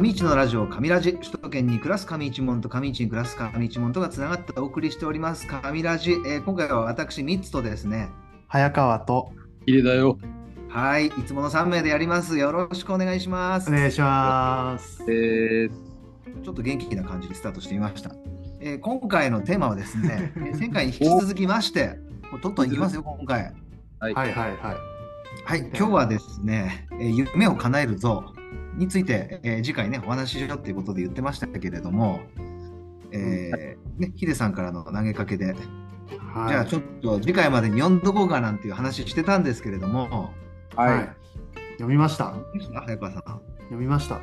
上市のラジオ、上ラジ、首都圏に暮らす上市門と上市に暮らす上市門とがつながってお送りしております、上ラジ。えー今回は私、ミッツとですね、早川と入れだよ。はい、いつもの3名でやります。よろしくお願いします。お願いします。えー、ちょっと元気な感じでスタートしてみました。えー今回のテーマはですね、えー前回に引き続きまして、もうとっといきますよ、今回。はい。はいはいはい。はい、今日はですね、えー夢を叶える像について、えー次回ね、お話ししようっていうことで言ってましたけれども、えーね、ヒデさんからの投げかけで、はい、じゃあちょっと次回までに読んどこうかなんていう話してたんですけれども、はい、はい。読みました？早川さん。読みました。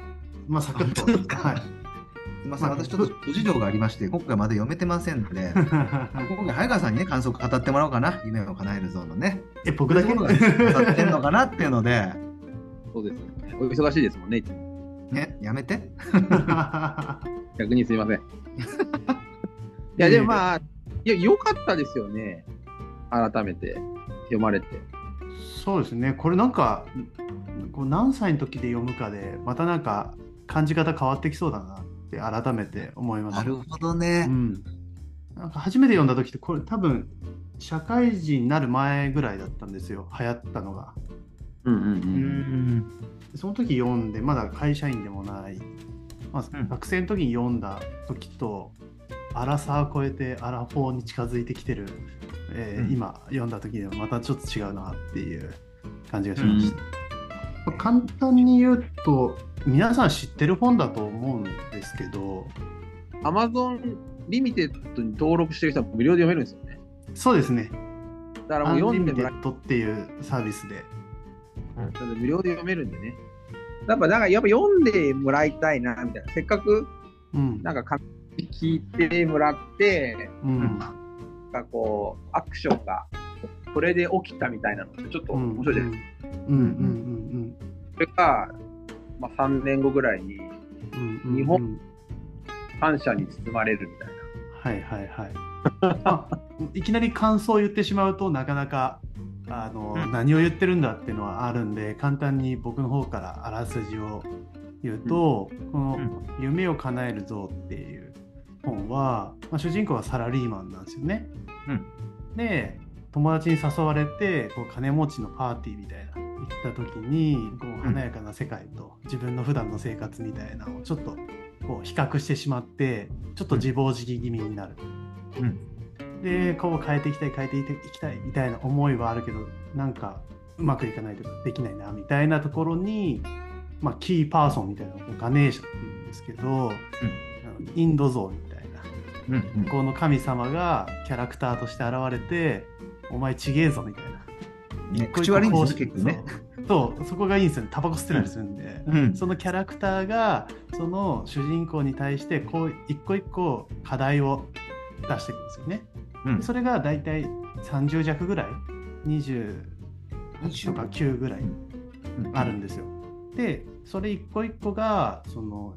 まあサクッと。はい。すみません、私ちょっと諸事情がありまして、今回まだ読めてませんので、今回早川さんにね、感想を語ってもらおうかな、夢を叶える像のね。え僕だけ？どういうところが語ってんのかなっていうので、そうですね。お忙しいですもんね、いつも。ね、やめて？逆にすいません。いや、でもまあ、いや、良かったですよね。改めて読まれて。そうですね。これなんかこう何歳の時で読むかでまたなんか感じ方変わってきそうだなって改めて思いました。なるほどうね。ん。なんか初めて読んだ時ってこれ多分社会人になる前ぐらいだったんですよ。流行ったのが。うんうんう。うんん。その時読んでまだ会社員でもない、まあうん。学生の時に読んだ時とアラサー超えてアラフォーに近づいてきてる、えーうん。今読んだ時ではまたちょっと違うなっていう感じがしました、まあ簡単に言うと皆さん知ってる本だと思うんですけど。アマゾンリミテッドに登録してる人は無料で読めるんですよね。そうですね。だからもう読んでもらっていうサービスで無料で読めるんでね。やっぱ、なんかやっぱ読んでもらいたいな、みたいな。せっかく、うん。なんかか聞いてもらって、うん。なんかこう、アクションが、これで起きたみたいなのってちょっと面白いじゃないですか。うん。うん。うん。それが、まあ、3年後ぐらいにうん。うん。うん。日本感謝に包まれるみたいはいはいはい。ま あ、いきなり感想を言ってしまうとなかなかあの、うん。何を言ってるんだっていうのはあるんで簡単に僕の方からあらすじを言うと、この「夢を叶える像」っていう本は、まあ、主人公はサラリーマンなんですよね。うん。で友達に誘われてこう金持ちのパーティーみたいな行った時にこう華やかな世界と自分の普段の生活みたいなのをちょっとこう比較してしまってちょっと自暴自棄気味になる。うんでこう変えていきたい変えていきたいみたいな思いはあるけどなんかうまくいかないとかできないなみたいなところに、まあ、キーパーソンみたいなガネーシャっていうんですけど、あのインド像みたいなうん向こうの神様がキャラクターとして現れて「お前ちげえぞ」みたいな。ね口悪いんですよ、結構ね。そうそこがいいんですよねタバコ吸ってたりするんで。うんそのキャラクターがその主人公に対してこう一個一個課題を出していくんですよね。うんそれが大体30弱ぐらい28とか9ぐらいあるんですよ。でそれ一個一個がその、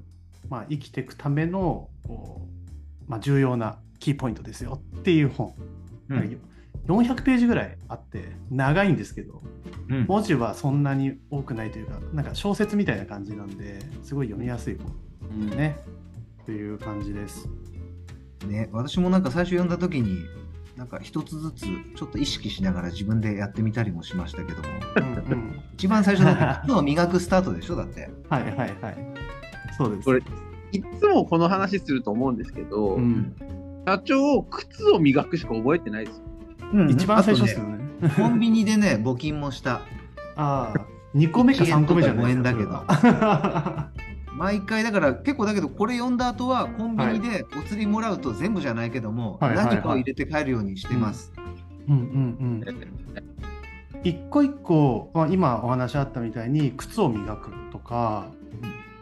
まあ、生きていくためのこう、まあ、重要なキーポイントですよっていう本。うん400ページぐらいあって長いんですけどうん文字はそんなに多くないというかなんか小説みたいな感じなんですごい読みやすい本な。ねという感じです。ね、私もなんか最初読んだ時になんか一つずつちょっと意識しながら自分でやってみたりもしましたけどもうんうん、一番最初だって 靴を磨くスタートでしょ？だってはいはいはい。そうです。これいつもこの話すると思うんですけど、うん、社長、靴を磨くしか覚えてないですよ。一番最初ですよね。ねコンビニでね募金もした ああ、2個目か3個目じゃないですか。1円とかそれは毎回だから結構だけどこれ読んだ後はコンビニでお釣りもらうと全部じゃないけども、はい何かを入れて帰るようにしてます、うんうんうん。一個一個、まあ、今お話あったみたいに靴を磨くとか、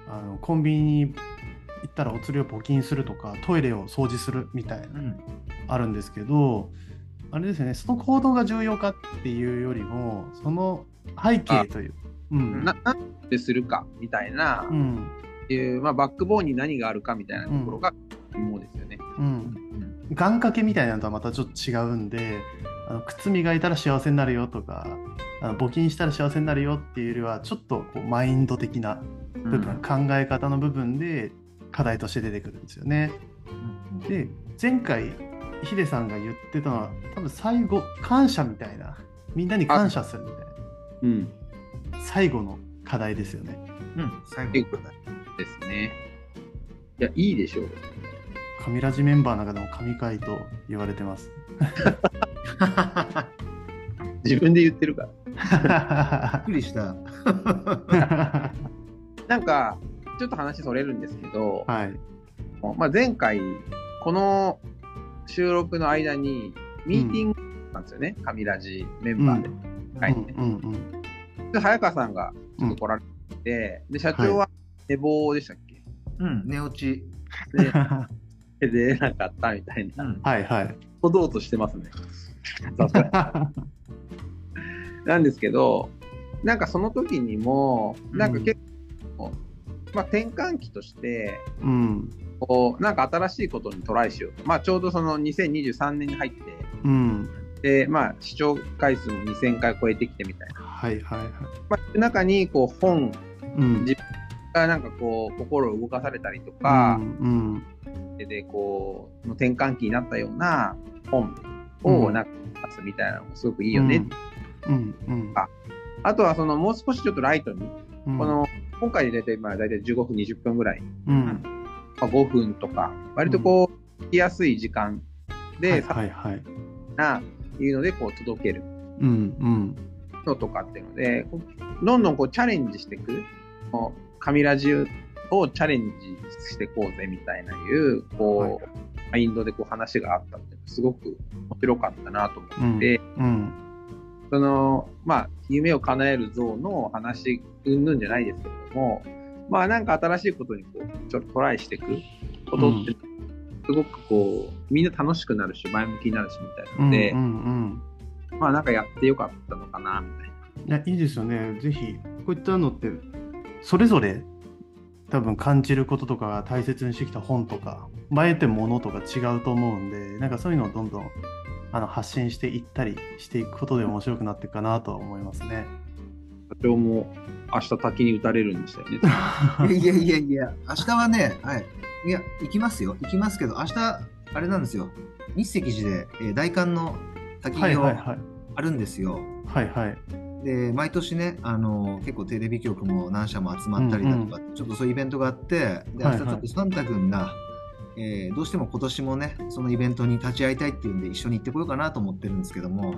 あのコンビニに行ったらお釣りを募金するとかトイレを掃除するみたいなうん。あるんですけどあれですよねその行動が重要かっていうよりもその背景という、うん。ななんでするかみたいな、うん。いうまあ、バックボーンに何があるかみたいなところが肝ですよね。うん、願掛けみたいなのとはまたちょっと違うんであの靴磨いたら幸せになるよとかあの募金したら幸せになるよっていうよりはちょっとこうマインド的なうん。部分、考え方の部分で課題として出てくるんですよね。で前回ヒデさんが言ってたのは多分最後感謝みたいな。みんなに感謝するみたいな。うん。最後の課題ですよね。うん、最後ですね。いや、いいでしょう。神ラジメンバーの中でも神回と言われてます。自分で言ってるから。びっくりした。なんか、ちょっと話それるんですけど、はい。まあ、前回、この収録の間に、ミーティングなんですよね、神ラジメンバーで。はいうんうんうんで、早川さんがちょっと来られて、で、社長は寝坊でしたっけ、うん、寝落ち。で、出れなかったみたいな、うんはいはい。ほどうとしてますね。なんですけど、なんかその時にも、なんか結構、まあ、転換期として、うん。こうなんか新しいことにトライしようと、まあ、ちょうどその2023年に入って、うん。でまあ、視聴回数も2000回超えてきてみたいな、はいはいはい。まあ、中にこう本うん。自がなんかこう心を動かされたりとかう、んでこうの転換期になったような本うんをなんか出すみたいなのもすごくいいいよね、うんうん。ああとはそのもう少しちょっとライトに、うんこの今回で大体まあ大体15分20分ぐらい、うん。まあ、5分とか割とこう聞きやすい時間で、はいはいはい。ないうのでこう届ける。うんうん。のとかっていうのでどんどんこうチャレンジしていく。こう神ラジをチャレンジしていこうぜみたいないうこう、はい。マインドでこう話があったっていうのがすごく面白かったなと思って、うん。そのまあ夢を叶える像の話うんぬんじゃないですけれどもまあなんか新しいことにこうちょっとトライしていくことって、すごくこうみんな楽しくなるし前向きになるしみたいなので、うんうんまあなんかやってよかったのかなみたいな。うん。いや、いいですよね。ぜひ、こういったのって、それぞれ多分感じることとか大切にしてきた本とか、前ってものとか違うと思うんで、なんかそういうのをどんどんあの発信していったりしていくことで面白くなっていくかなとは思いますね。社長も明日滝に打たれるんでしたよね。い やいやいやいや、明日はね、はい。いや、行きますよ。行きますけど、明日、あれなんですよ。日石寺で、えー大寒の滝はい行はいはい。あるんですよ。はいはい。で、毎年ね、あの結構テレビ局も何社も集まったりだとか、ちょっとそういうイベントがあって、で、明はいはい日ちょっとサンタ君が、えーどうしても今年もね、そのイベントに立ち会いたいっていうんで、一緒に行ってこようかなと思ってるんですけども、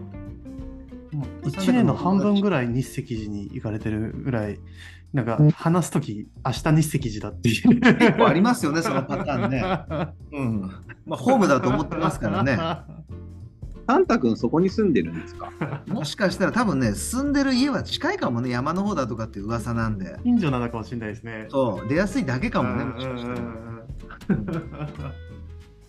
1年の半分ぐらい日石寺に行かれてるぐらい、なんか話すとき、明日日石寺だっていう。結構ありますよね、そのパターンね。うん。まあ、ホームだと思ってますからね。サンタ君そこに住んでるんですか？もしかしたら多分ね、住んでる家は近いかもね、山の方だとかっていう噂なんで。近所なのかもしれないですね。そう、出やすいだけかもね、うんもしかしたら。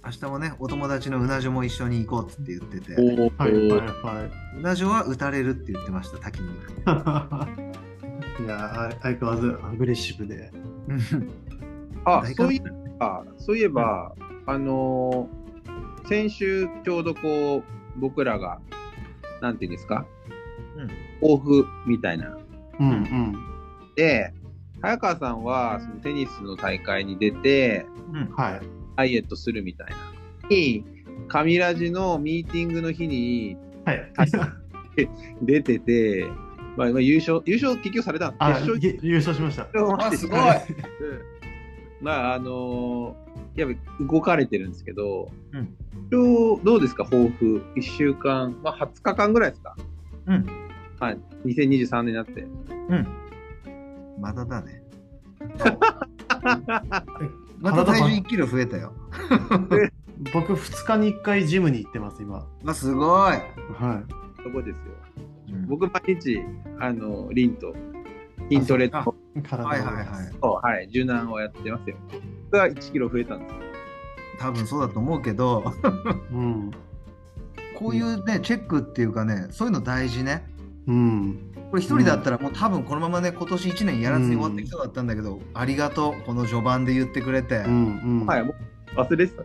うんうん明日もね、お友達のうなじょも一緒に行こうって言ってて、はいはいはうなじょは打たれるって言ってました、滝に。い。いや、相変わらずアグレッシブで。あ大そういえば、そういえば、あのー先週ちょうどこう、僕らが、なんていうんですか、抱負みたいな。うんうん。で、早川さんはそのテニスの大会に出て、うんはい。ダイエットするみたいな。に、神ラジのミーティングの日にはい。出てて、まあ、まあ優勝、優勝結局されたんですあ決勝げ優勝しました。あすごい まあ、あのーやっぱ動かれてるんですけど、うん今日どうですか、抱負。1週間、まあ、20日間ぐらいですか？うん。はい。2023年になって。うん。まだだね。また体重1キロ増えたよ。僕、2日に1回ジムに行ってます、今。あ、すごい。はそこですよ。うん僕、毎日、あの、リンと筋トレあと、はいはいはい。はい、柔軟をやってますよ。が1キロ増えたんですよ。多分そうだと思うけど、うん。こういうね、チェックっていうかね、そういうの大事ね。うん。これ一人だったらもう多分このままね、今年1年やらずに終わってきそうだったんだけど、ありがとう、この序盤で言ってくれて。ううん、ん。うん。はい、もう忘れてた。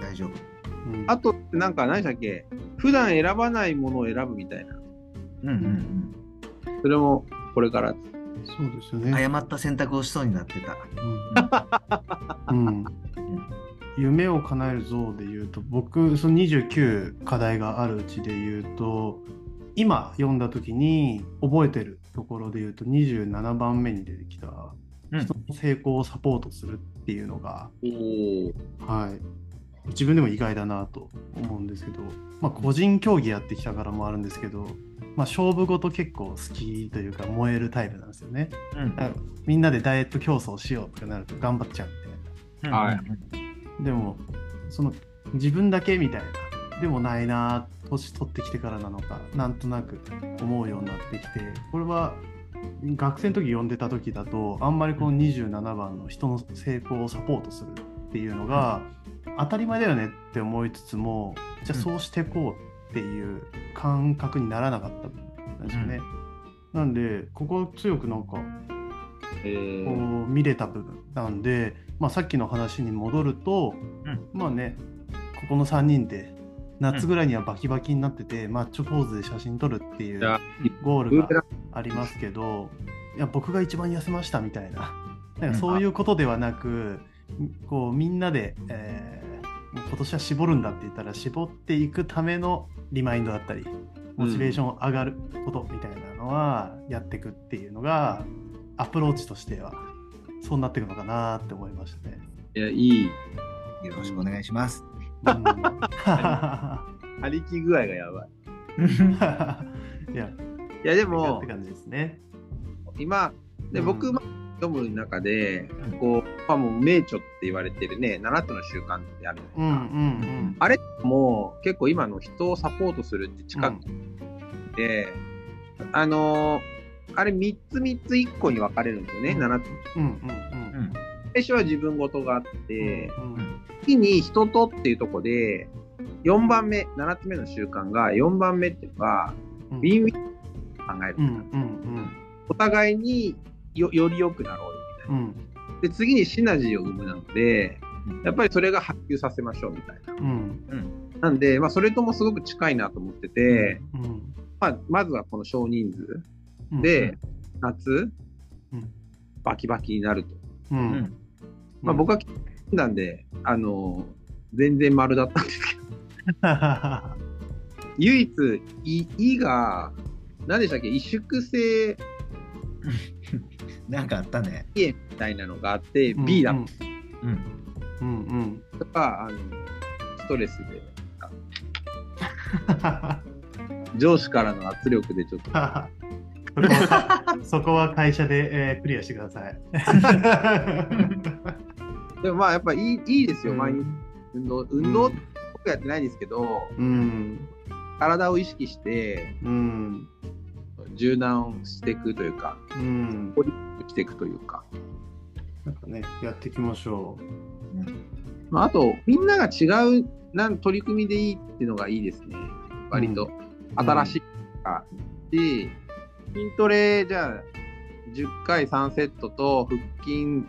大丈夫。うんあと、なんか、何でしたっけ？普段選ばないものを選ぶみたいな。うんうんそれも、これから。そうですよね。誤った選択をしそうになってた。うんうん、夢を叶える像で言うと僕その29課題があるうちで言うと今読んだ時に覚えてるところで言うと27番目に出てきたうん。人の成功をサポートするっていうのが、おー。はい、自分でも意外だなと思うんですけど、まあ、個人競技やってきたからもあるんですけど、まあ、勝負事結構好きというか燃えるタイプなんですよね。うん。みんなでダイエット競争しようとかなると頑張っちゃうみたいな。はい。でも、その自分だけみたいな、でもないな、年取ってきてからなのか、なんとなく思うようになってきて、これは学生の時読んでた時だと、あんまりこの27番の人の成功をサポートするっていうのが、当たり前だよねって思いつつも、じゃあそうしてこうっていう感覚にならなかったんですよね。なんで、ここ強くなんかえー。こう見れた部分なんで、まあ、さっきの話に戻ると、うん。まあねここの3人で夏ぐらいにはバキバキになってて、マッチョポーズで写真撮るっていうゴールがありますけどいや僕が一番痩せましたみたいな なんかそういうことではなく、こうみんなで、えーもう今年は絞るんだって言ったら絞っていくためのリマインドだったりモチベーション上がることみたいなのはやっていくっていうのがアプローチとしてはそうなっていくのかなって思いましたね。いや、いい。よろしくお願いします。うん張り切具合がやばい。いや、いや、でっもて、感じですね。今、でうん読む中で、こう、まあ、もう名著って言われてるね、7つの習慣ってあるじゃないですか。うんうんうん。あれも結構今の人をサポートするって近くて、あのーあれ3つ3つ1個に分かれるんですよね、うん7つ。うんうん最初は自分事があって、うんうん次に人とっていうとこで、4番目、7つ目の習慣が、4番目っていうのが、うんウィンウィン考える。うんうんお互いによより良くなろうよみたいな。うんで、次にシナジーを生むなのでうん、やっぱりそれが波及させましょうみたいな。うんなんで、まあ、それともすごく近いなと思ってて、うんまあ、まずはこの少人数うんで、夏うん、バキバキになると。ううんんまあ、僕はなんで、あの全然丸だったんですけど、唯一、い、いが、何でしたっけ、萎縮性なんかあったね。家みたいなのがあって、うん B だうん。うんうん。とか、あのストレスで、上司からの圧力でちょっと、そこはそこは会社で、えークリアしてください。でもまあやっぱいいいいですよ、毎日うん運動。運動僕やってないですけど、うん体を意識してうん柔軟していくというか、うんしていくというか。なんかねやっていきましょまあ、あと、みんなが違うなん取り組みでいいっていうのがいいですね。割と。新しいか、し、筋トレじゃあ、10回3セットと腹筋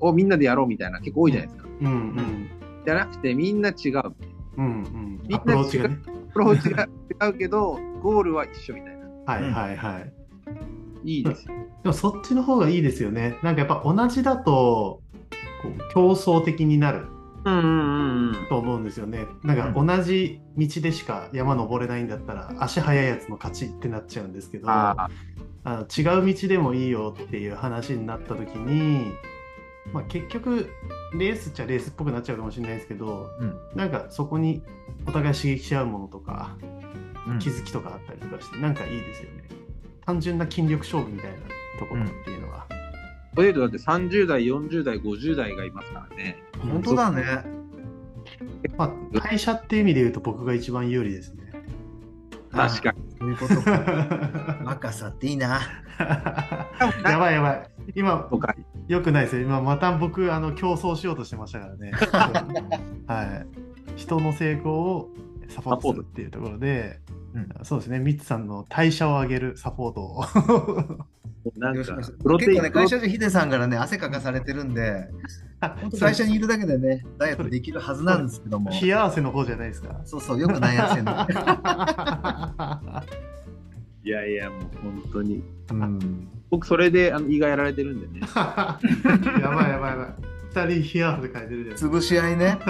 をみんなでやろうみたいな結構多いじゃないですか。う。うんうんじゃなくて、みんな違う。うんうんみんなアプローチがね。アプローチが違うけど、ゴールは一緒みたいな。はいはいはい。いいですよ。でもそっちの方がいいですよね。なんかやっぱ同じだとこう競争的になるうんうんうんうん。と思うんですよね。なんか同じ道でしか山登れないんだったら足速いやつの勝ちってなっちゃうんですけどあ、の違う道でもいいよっていう話になった時に、まあ、結局レースっちゃレースっぽくなっちゃうかもしれないですけどうんなんかそこにお互い刺激し合うものとかうん気づきとかあったりとかしてなんかいいですよね。単純な筋力勝負みたいなところっていうのは。これだって30代、40代、50代がいますからね。本当だね。まあ、会社っていう意味で言うと僕が一番有利ですね。確かに。そういうことか。若さっていいな。やばいやばい。今よくないですよ。今また僕あの競争しようとしてましたからね。はい。人の成功をサポートするっていうところで、うんそうですね。ミッツさんの代謝を上げるサポートを。なんか結構ね、会社でヒデさんからね、汗かかされてるんで、本当会社にいるだけでね、ダイエットできるはずなんですけども、冷や汗の方じゃないですか。そうそう、よくない汗の。いやいや、もう本当に。うん僕、それであの胃がやられてるんでね。やばいやばいやばい。二人ヒヤーフで書いてるじゃ潰し合いね。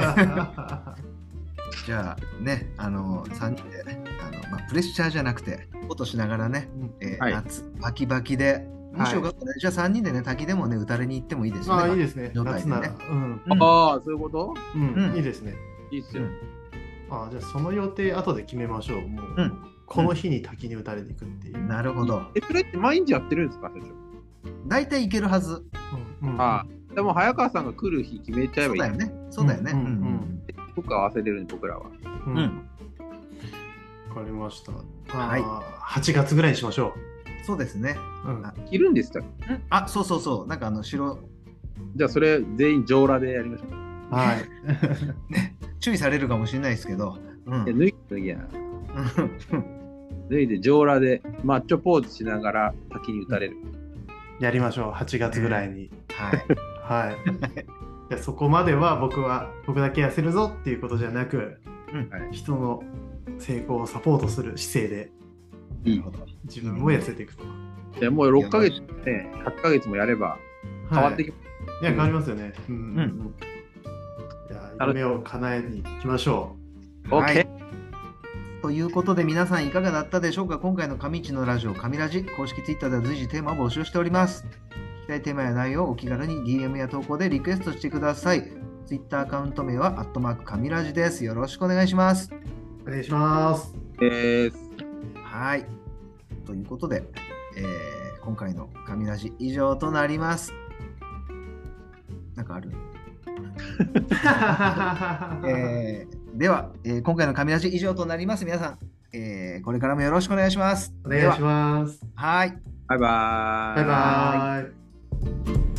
じゃあね、あの3人であの、まあ、プレッシャーじゃなくて、落としながらね、えーはい夏、バキバキで、もしよかったら、じゃあ3人でね、滝でもね、打たれに行ってもいいですよね。ああ、いいですね。状態でね夏なら。うん。うんああ、そういうこと？うん、うんいいですね。いいっすよ。あじゃあその予定後で決めましょう。もう、うんこの日に滝に打たれていくっていう。なるほど。え、それって毎日やってるんですか、社長？大体いけるはず。うんうんああ。でも、早川さんが来る日決めちゃえばいい。そうだよね。そうだよね。うんうんうん僕合わせてるんで、僕らは。うん。うんわかりました。あはい8月ぐらいにしましょそうですね。う。うんあ着るんでしたっけ？あ、そうそうそう。なんかあの、白、じゃあ、それ全員上裸でやりましょう。はい。注意されるかもしれないですけど。うんいや脱い脱ぎや。脱いで上裸でマッチョポーズしながら滝に打たれる。やりましょう。8月ぐらいに。はい。はい。そこまでは僕は僕だけ痩せるぞっていうことじゃなく、うんはい人の成功をサポートする姿勢でいいなるほど。自分も痩せていくと。いやもう6ヶ月ね、8ヶ月もやれば変わってきいや、変わりますよね。うん。うんいや、夢を叶えに行きましょはい OK ということで皆さんいかがだったでしょうか？今回の上市のラジオ上ラジ公式 Twitter では随時テーマを募集しております聞きたいテーマや内容をお気軽に DM や投稿でリクエストしてください Twitter アカウント名はアットマーク上ラジですよろしくお願いしますう。お願いします。です。はいということで、えー今回の上ラジ以上となりますなんかある？えーでは、えー今回の上ラジ以上となります皆さん、えーこれからもよろしくお願いしますお願いします。はいバイバーイ。バイバイ。